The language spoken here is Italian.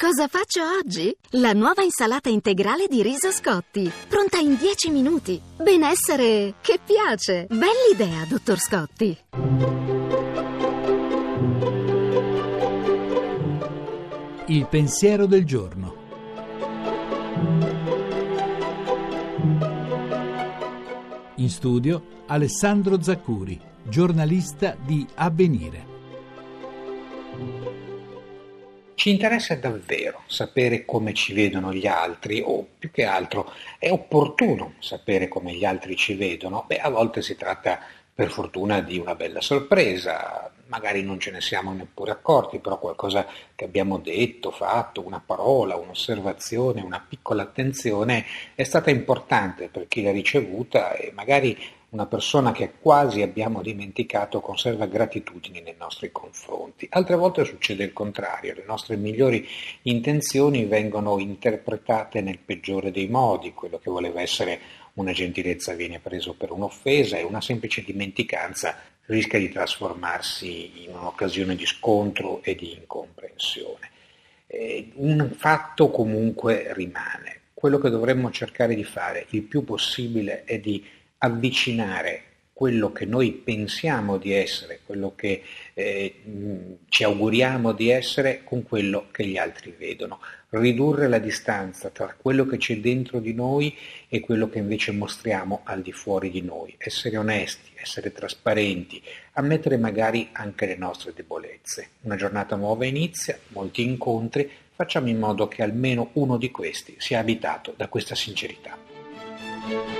Cosa faccio oggi? La nuova insalata integrale di riso Scotti, pronta in 10 minuti. Benessere che piace. Bell'idea, dottor Scotti. Il pensiero del giorno. In studio Alessandro Zaccuri, giornalista di Avvenire. Ci interessa davvero sapere come ci vedono gli altri o più che altro è opportuno sapere come gli altri ci vedono? Beh, a volte si tratta per fortuna di una bella sorpresa, magari non ce ne siamo neppure accorti, però qualcosa che abbiamo detto, fatto, una parola, un'osservazione, una piccola attenzione è stata importante per chi l'ha ricevuta e magari una persona che quasi abbiamo dimenticato conserva gratitudini nei nostri confronti. Altre volte succede il contrario, le nostre migliori intenzioni vengono interpretate nel peggiore dei modi, quello che voleva essere una gentilezza viene preso per un'offesa e una semplice dimenticanza rischia di trasformarsi in un'occasione di scontro e di incomprensione. Eh, un fatto comunque rimane. Quello che dovremmo cercare di fare il più possibile è di avvicinare quello che noi pensiamo di essere, quello che eh, ci auguriamo di essere con quello che gli altri vedono, ridurre la distanza tra quello che c'è dentro di noi e quello che invece mostriamo al di fuori di noi, essere onesti, essere trasparenti, ammettere magari anche le nostre debolezze. Una giornata nuova inizia, molti incontri, facciamo in modo che almeno uno di questi sia abitato da questa sincerità.